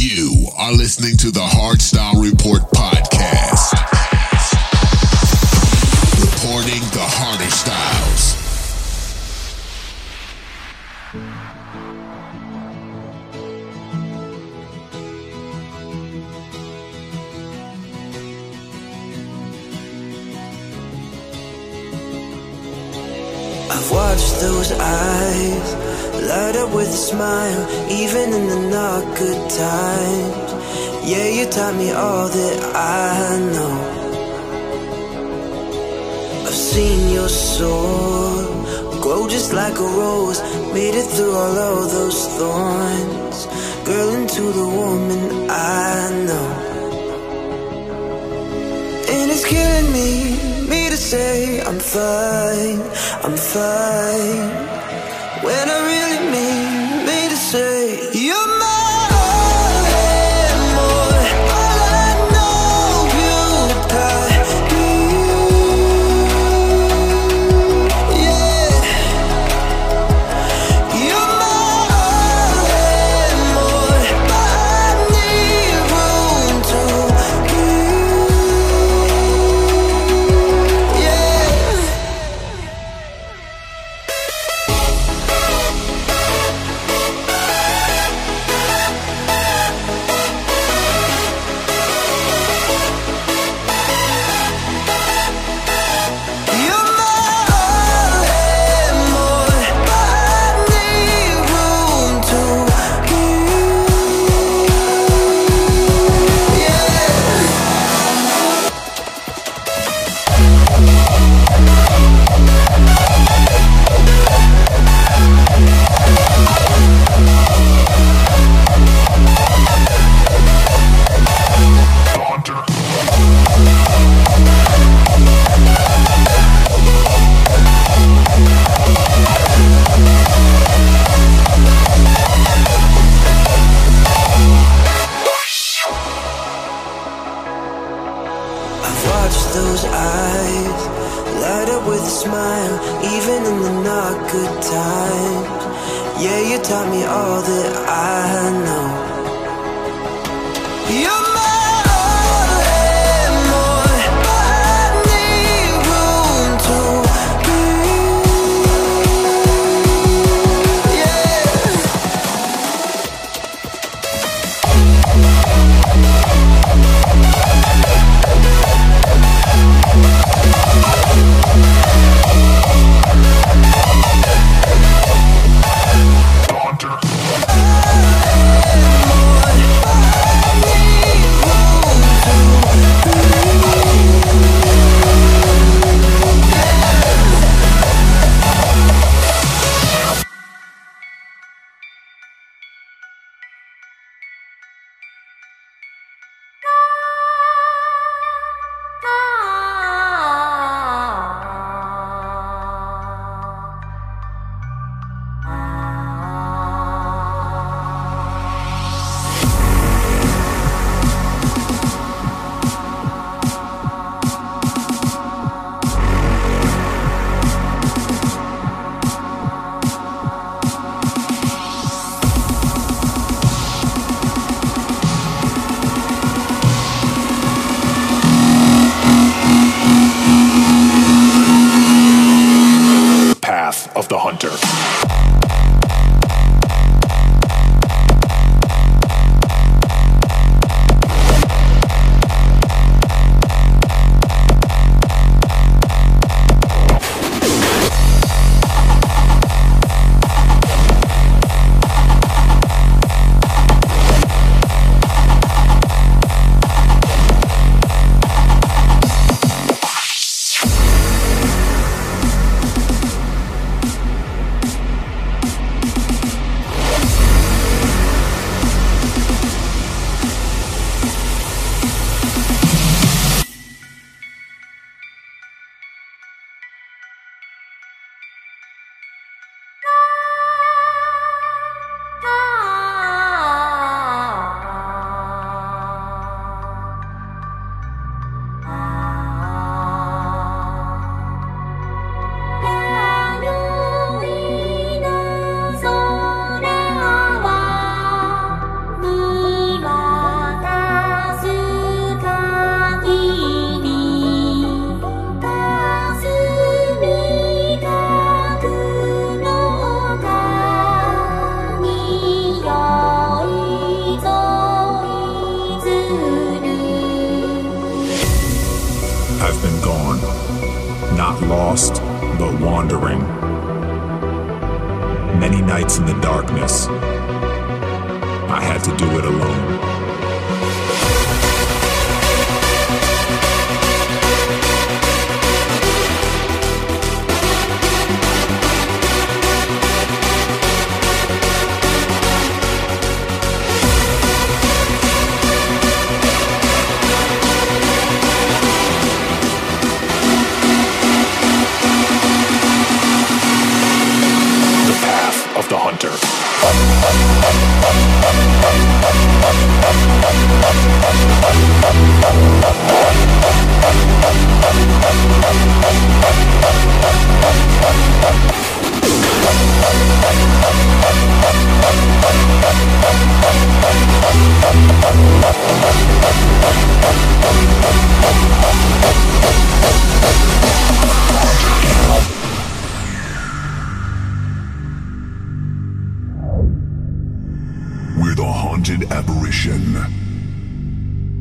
You are listening to the Hardstyle Report podcast. Reporting the harder styles. I've watched those eyes light up with a smile, even in the not good times. Yeah, you taught me all that I know. I've seen your soul grow just like a rose, made it through all of those thorns. Girl, into the woman I know. And it's killing me, me to say I'm fine, I'm fine. When I really mean me to say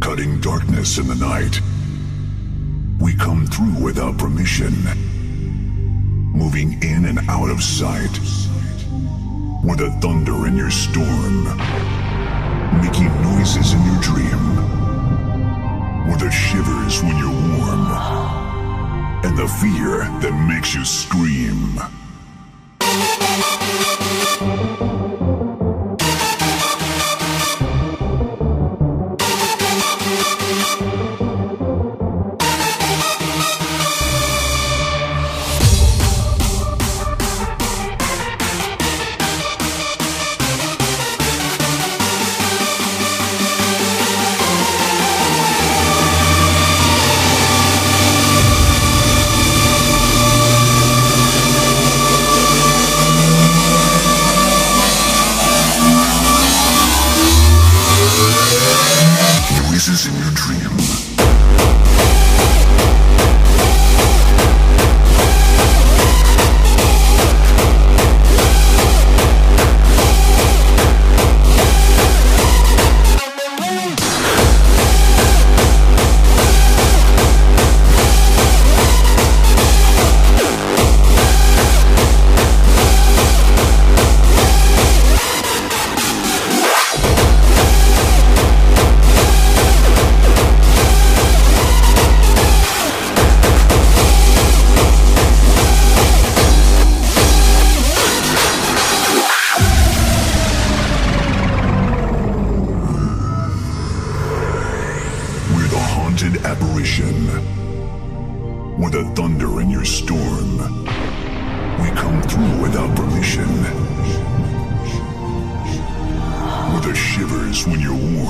cutting darkness in the night. We come through without permission, moving in and out of sight. We're the thunder in your storm, making noises in your dream. We're the shivers when you're warm, and the fear that makes you scream. when you're warm.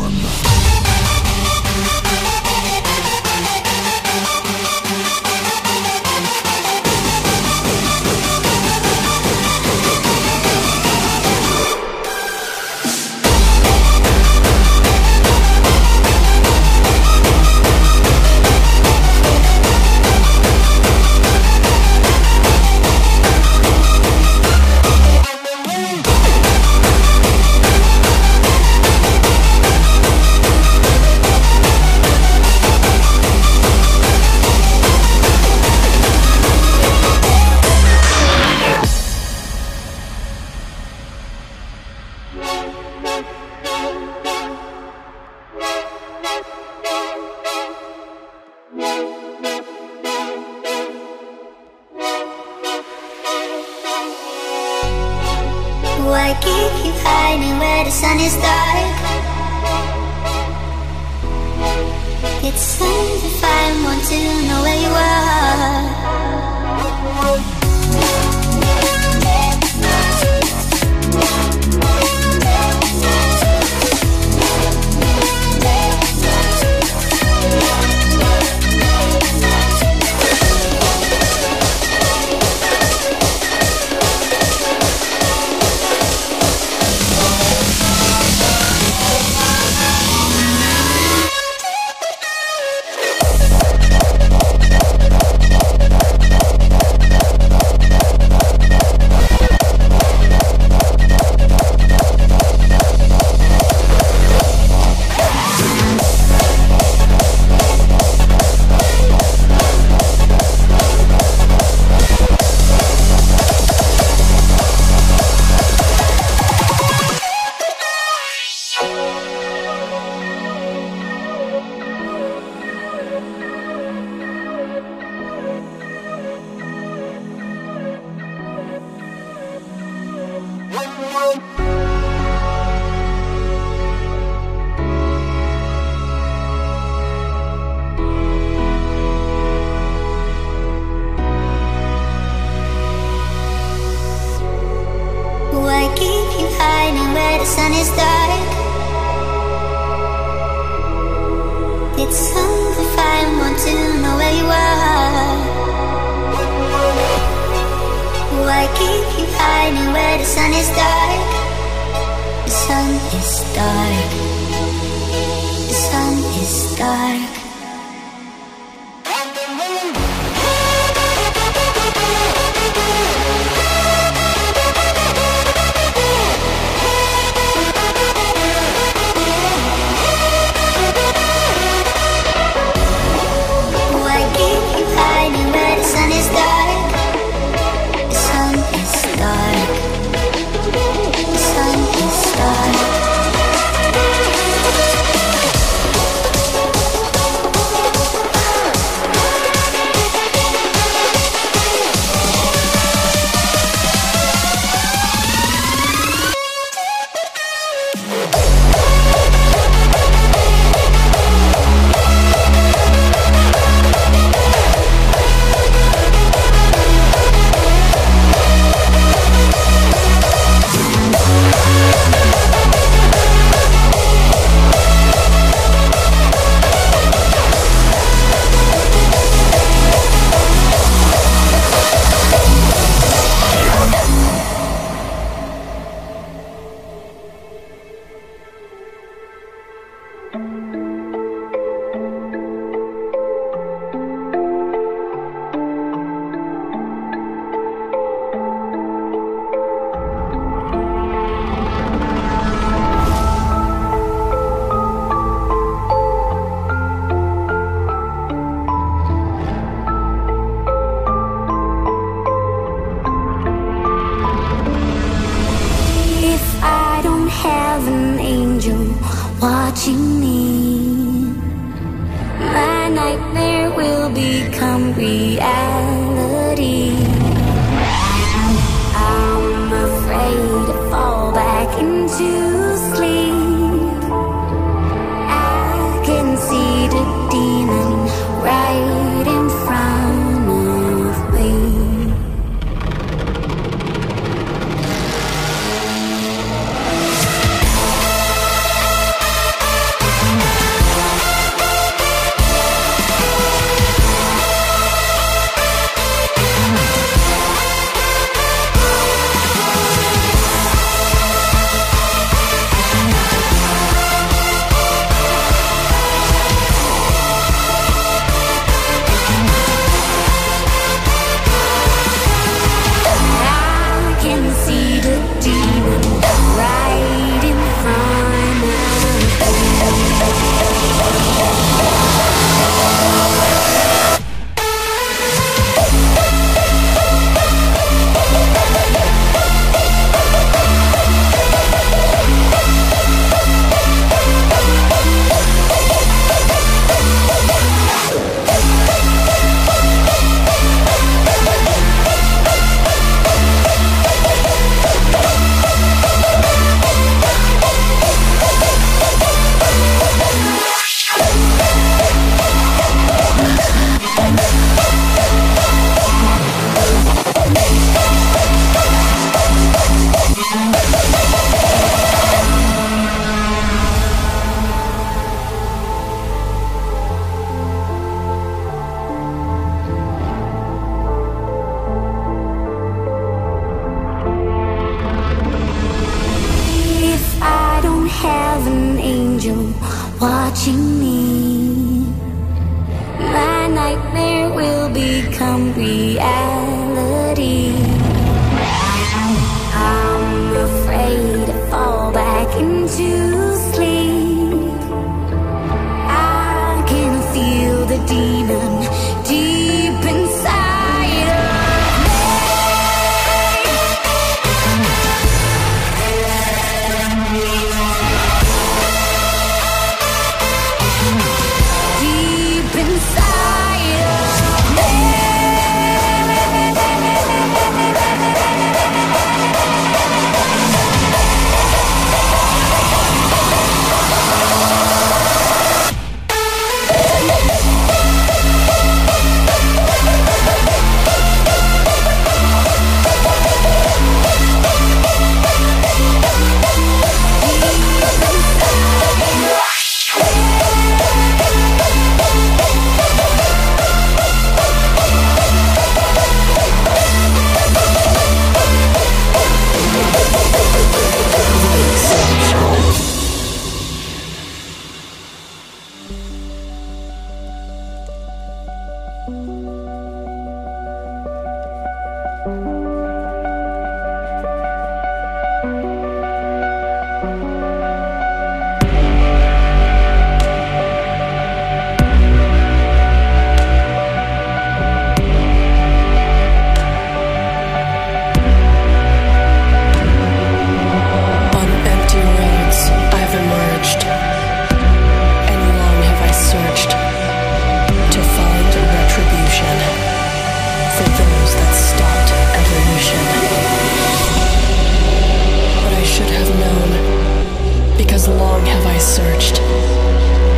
Searched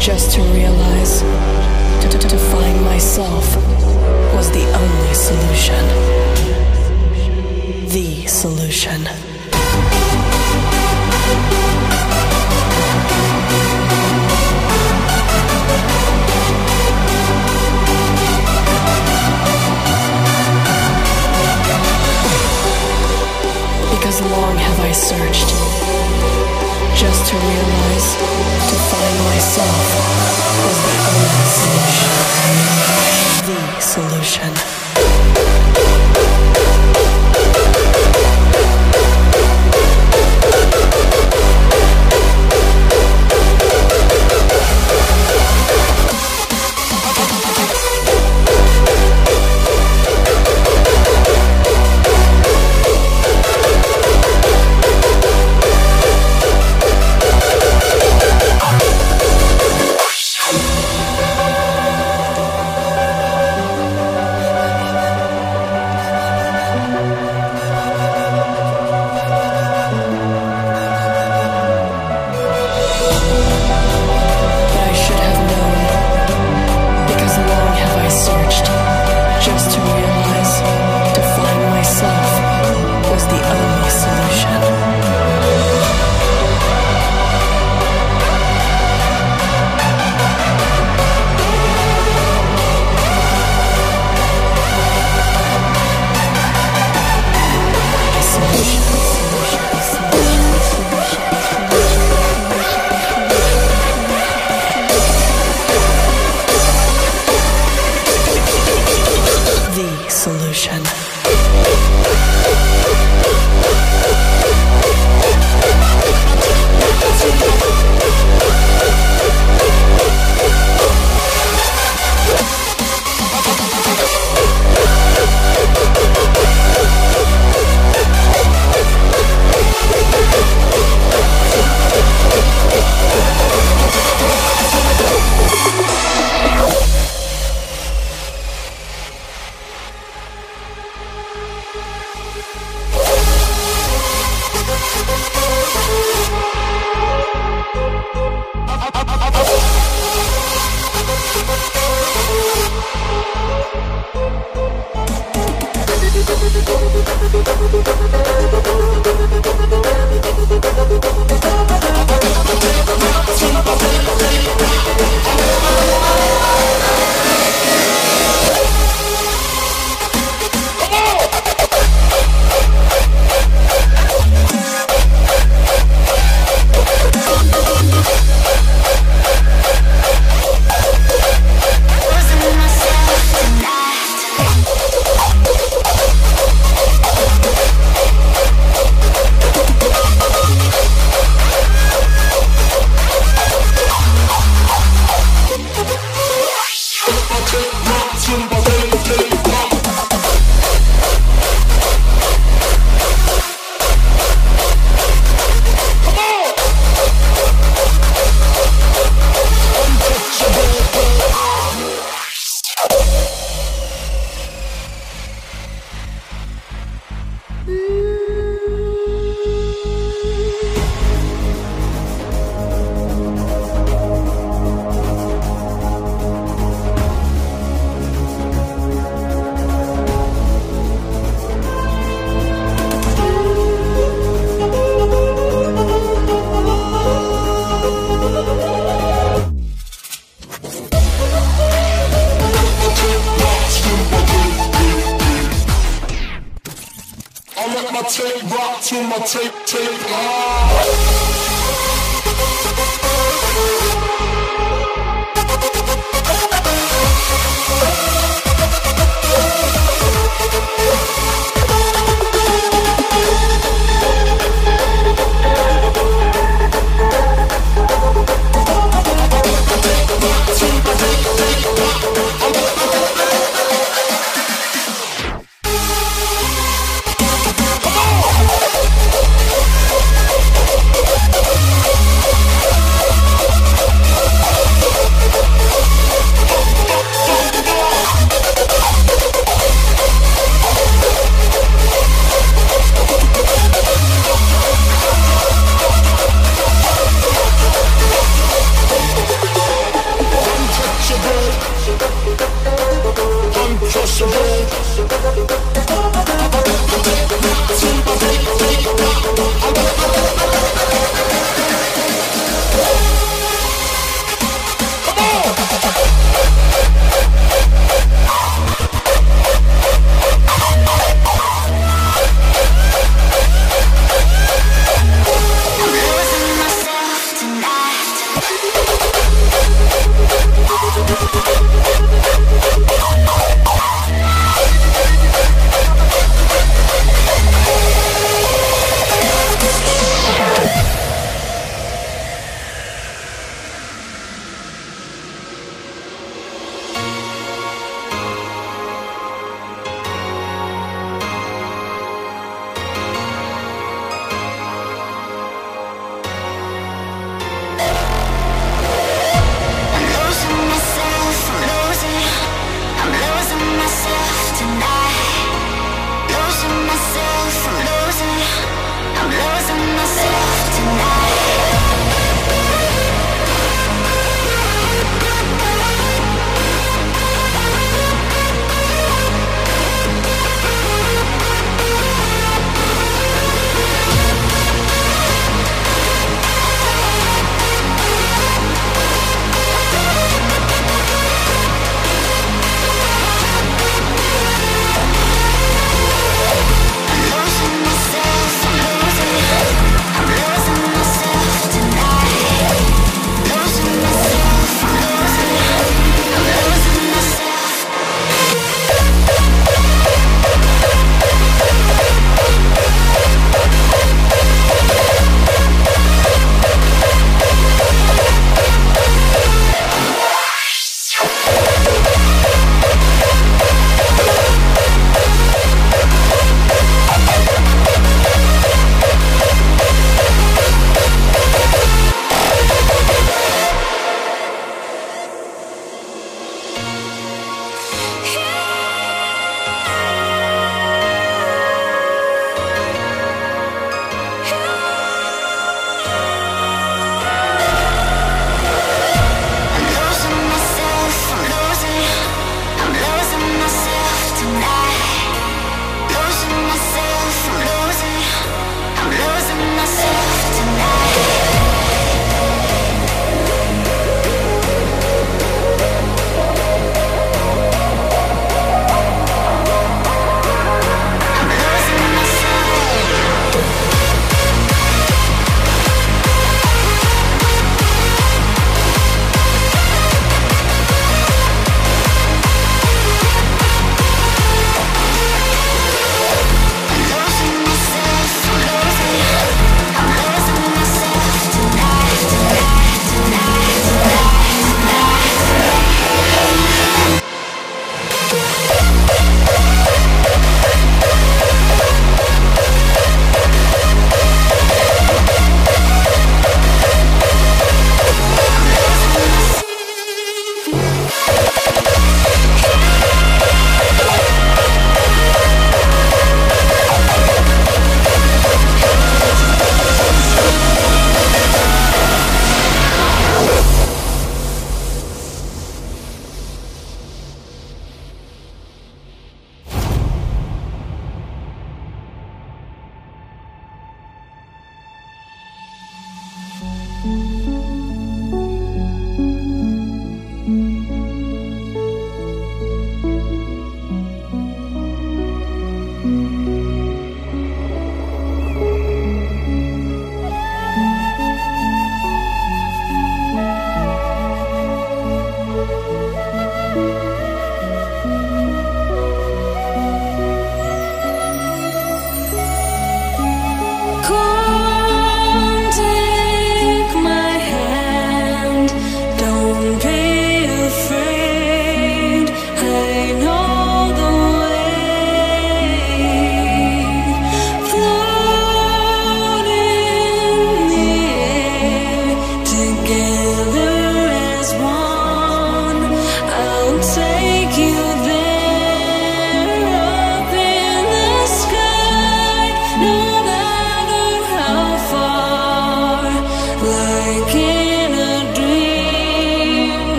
just to realize to, to, to find myself was the only solution. The solution. Because long have I searched just to realize to find myself was the only solution. But I my tape rock to my tape tape. Ah.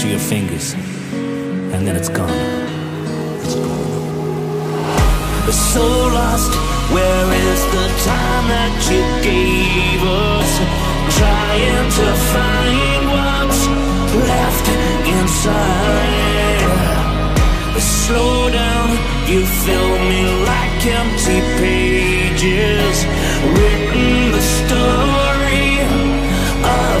Through your fingers, and then it's gone. It's gone. So lost, where is the time that you gave us? Trying to find what's left inside. Slow down, you fill me like empty pages, written the story of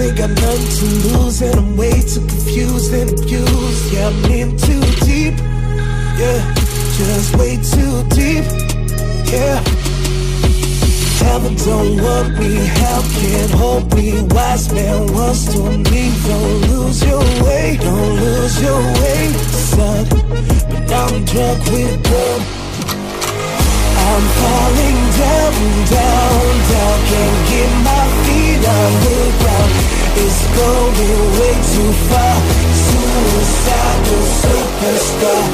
Ain't got nothing to lose, and I'm way too confused and abused. Yeah, I'm in too deep. Yeah, just way too deep. Yeah. Heaven don't want me, hell can't hold me. Wise man wants to me, don't lose your way, don't lose your way, son. But I'm drunk with love. I'm falling down, down, down. Can't get my feet on the ground It's going way too far. Suicidal superstar.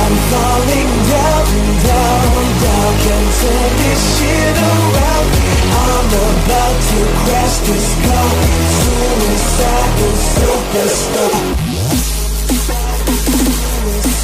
I'm falling down, down, down. Can't turn this shit around. I'm about to crash this car. Suicidal superstar.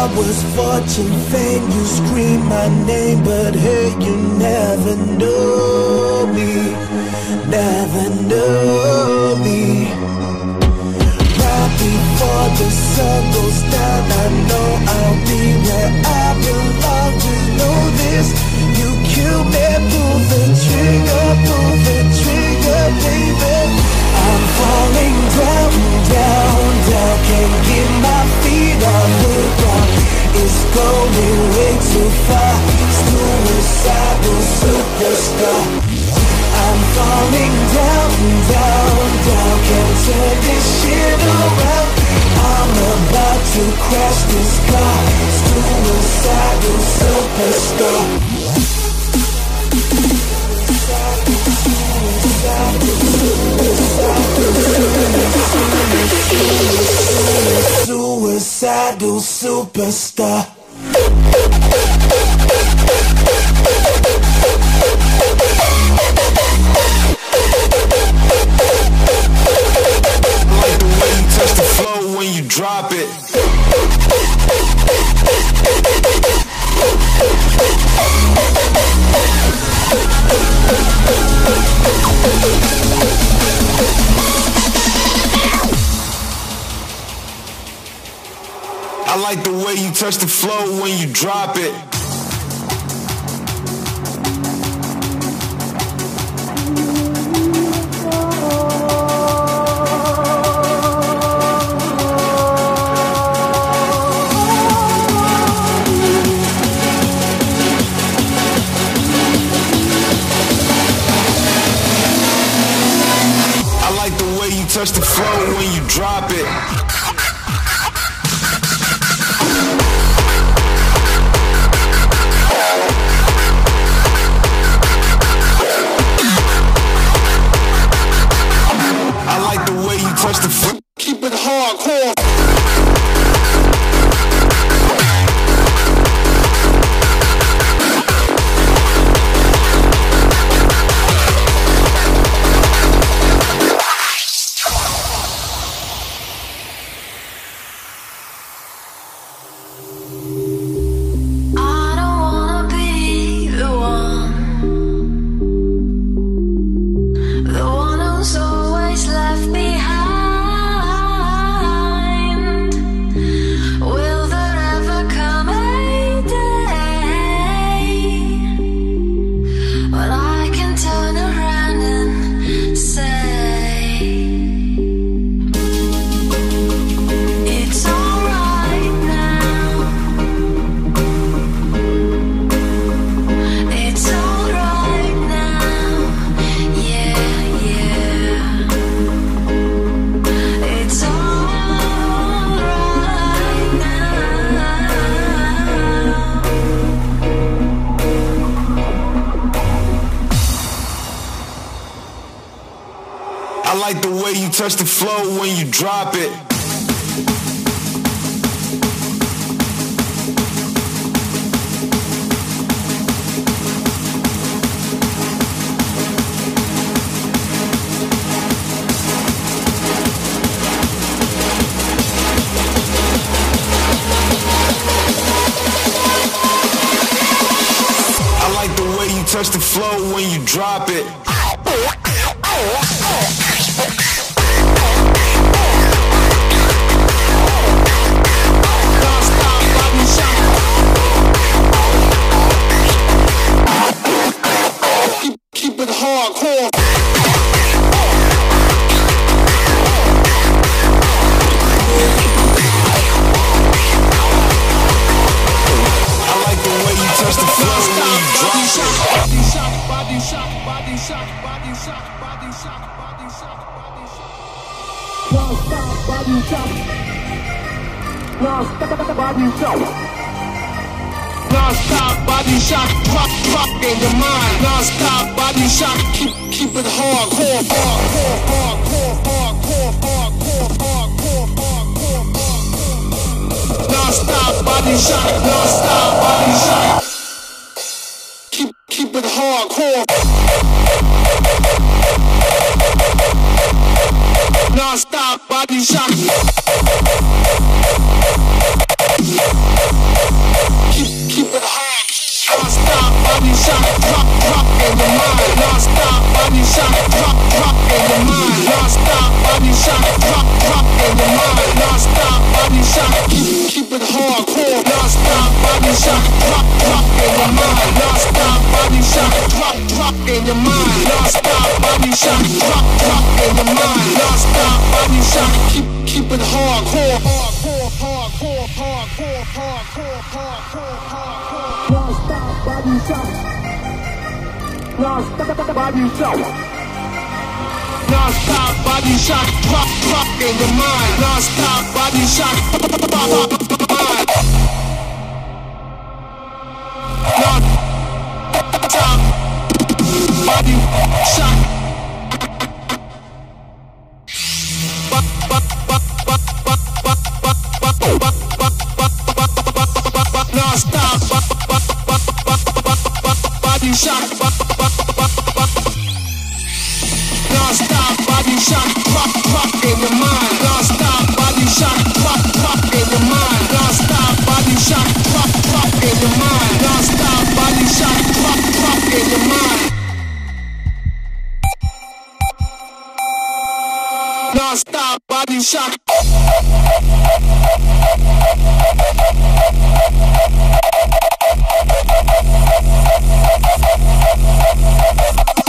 I was fortune fame, you scream my name, but hey, you never know me, never know me. Right before the sun goes down, I know I'll be where I belong. You know this, you kill me, pull the trigger, pull the trigger, baby. Superstar. Trust the flow when you drop it. Keep, keep it hardcore. Non-stop body shock, non-stop body shock. Keep, keep it hardcore. Non-stop body shock. Keep, keep it hard. Non-stop shock. Drop, drop in your mind. Non-stop shock. Drop, drop in your mind. Non-stop shock. Keep, keep it hardcore. Non-stop shock. Drop, drop in your mind. Non-stop shock. Drop, drop in your mind. Non-stop shock. Keep, keep it hardcore, Non-stop body shock. Non-stop body shock. Non-stop body shock, drop, drop in your mind. Non-stop body shock, mind. Non-stop body shock. Body shock. Non-stop body shock, drop, drop in your mind. Non-stop body shock, drop, drop in your mind. Non-stop body shock, drop, drop in your mind. Non-stop body shock, drop, drop in your mind. Non-stop body shock. Put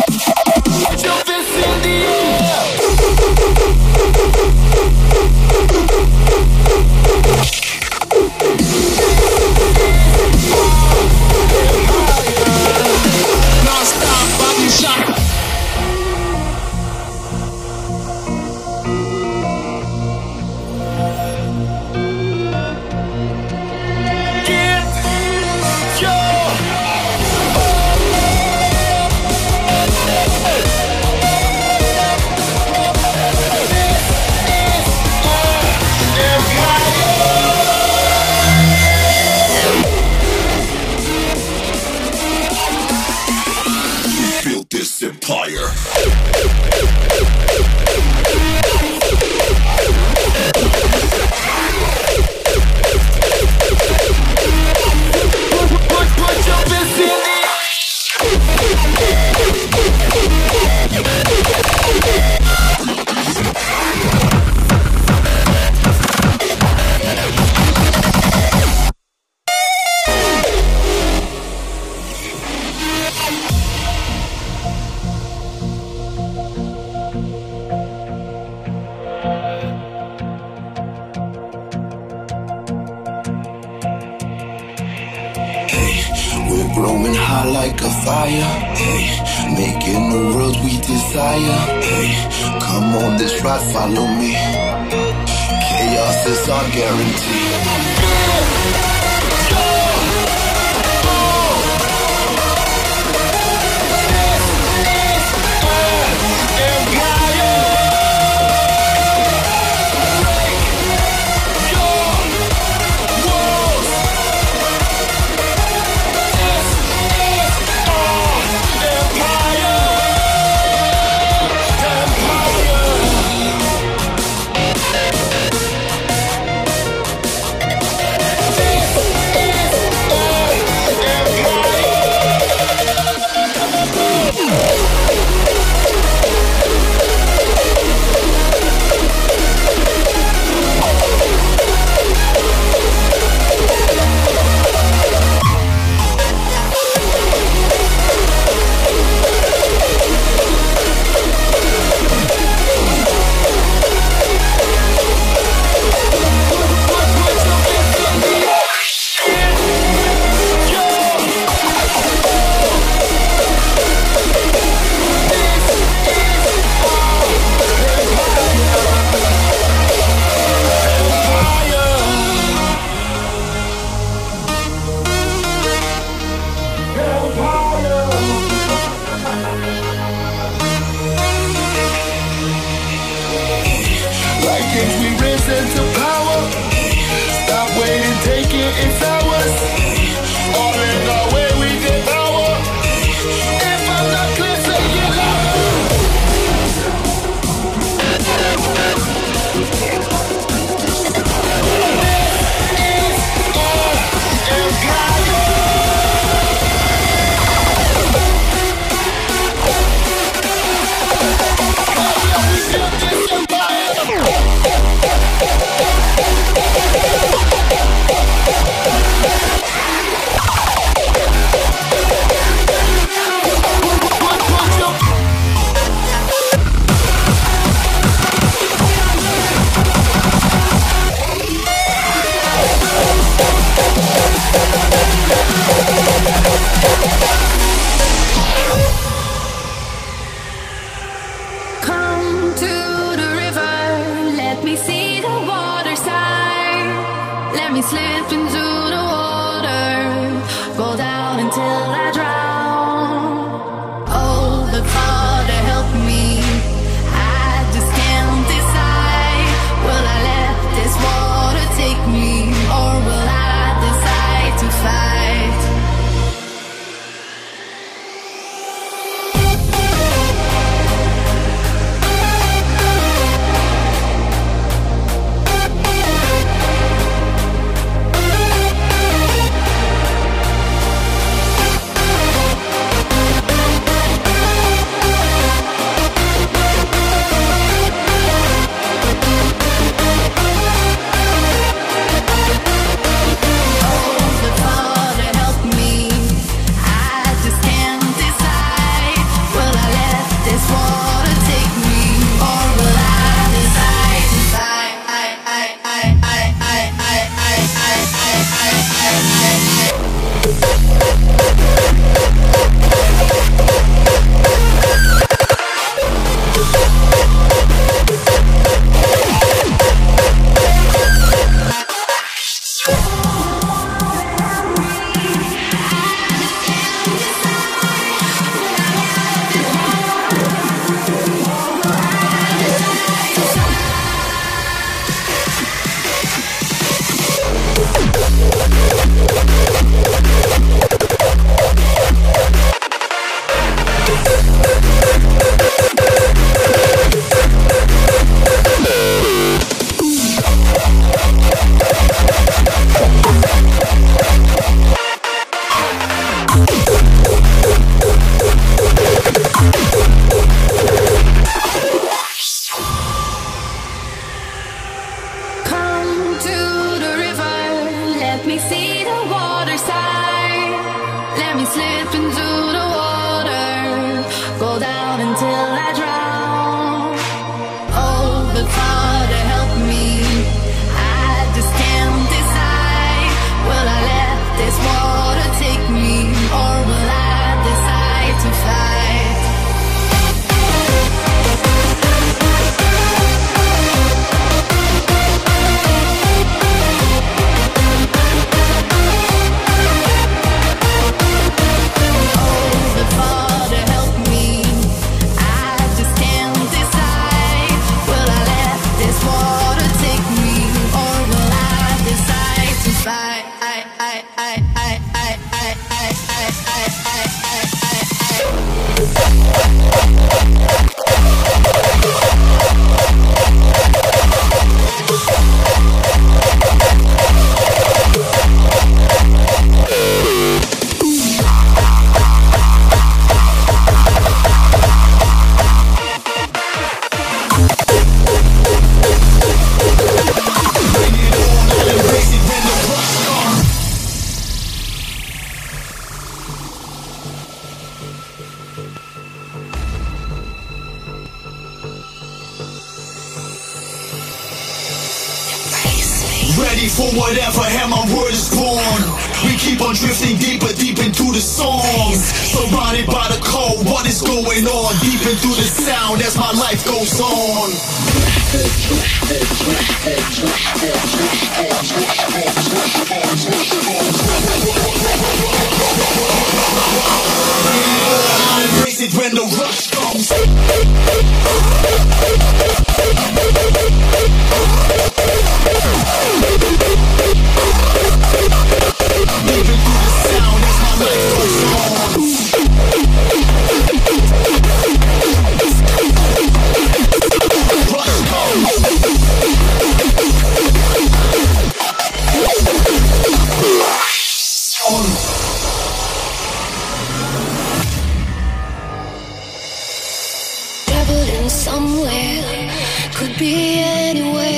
be anywhere.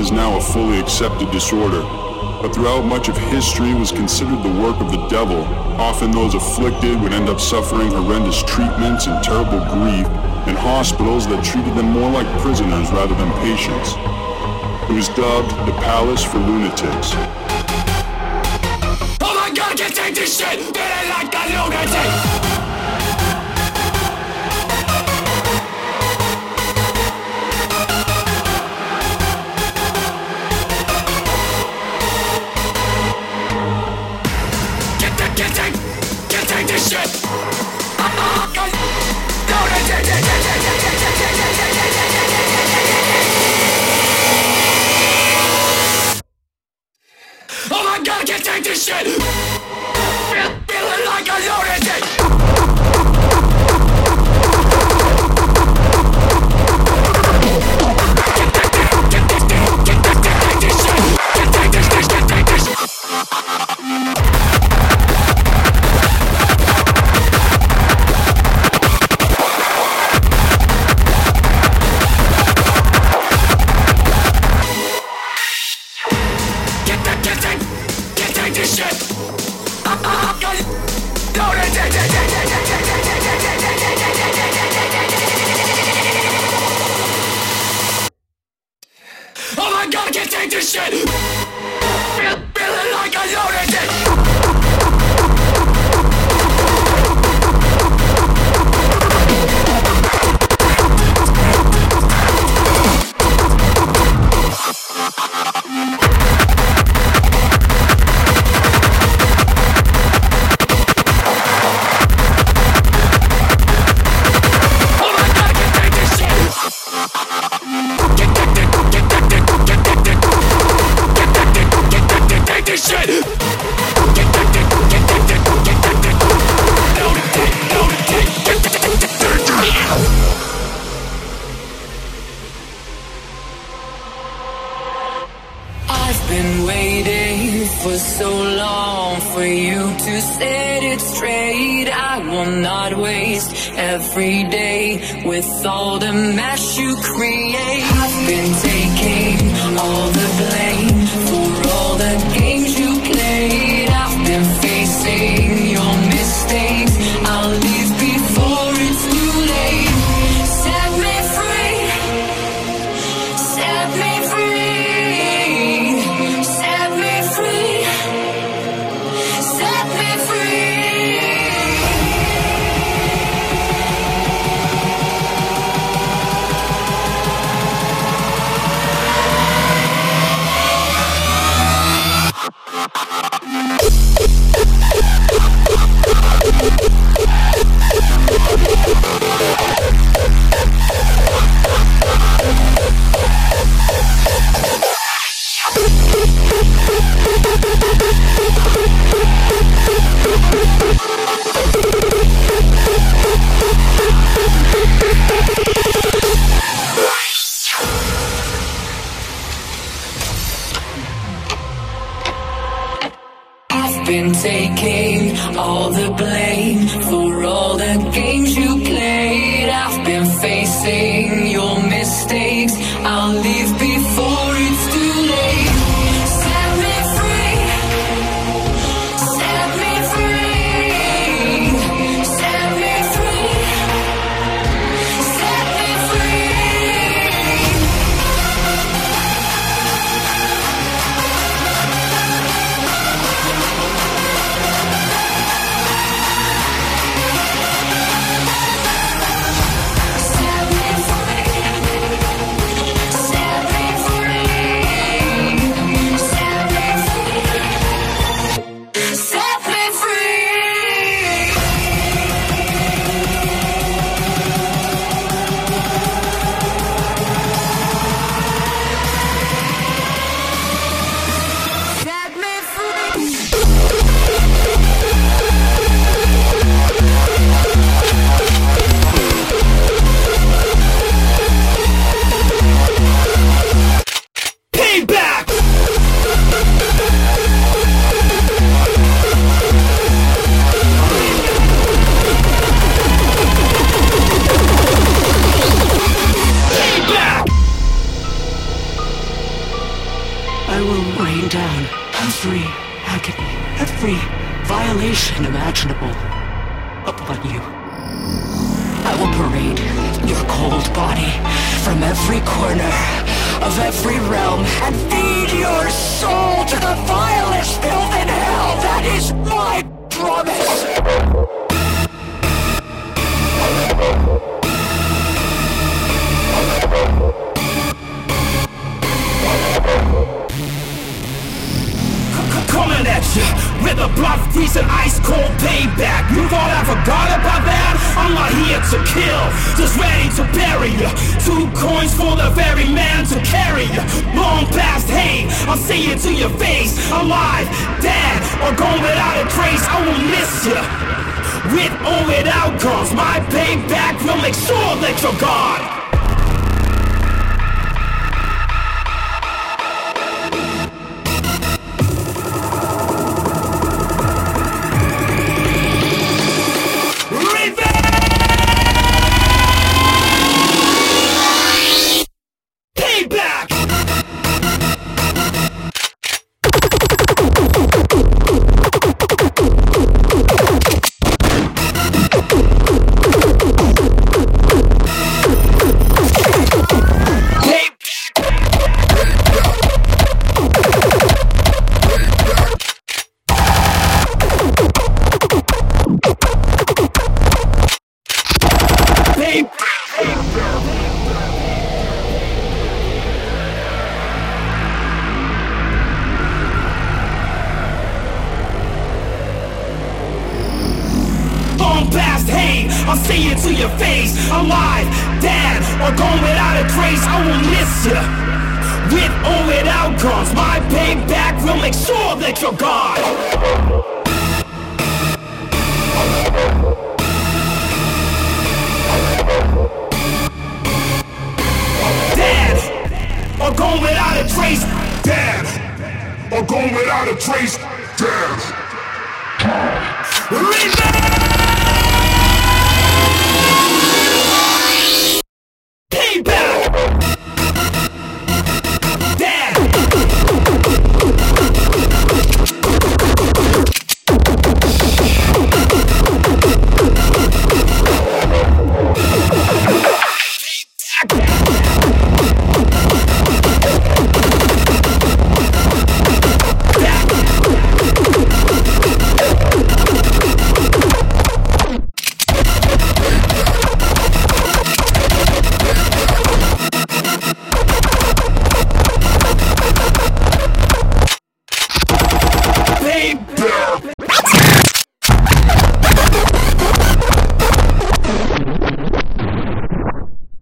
is now a fully accepted disorder, but throughout much of history was considered the work of the devil. Often those afflicted would end up suffering horrendous treatments and terrible grief in hospitals that treated them more like prisoners rather than patients. It was dubbed the Palace for Lunatics. Oh my god, can't take this shit! Better like a lunatic!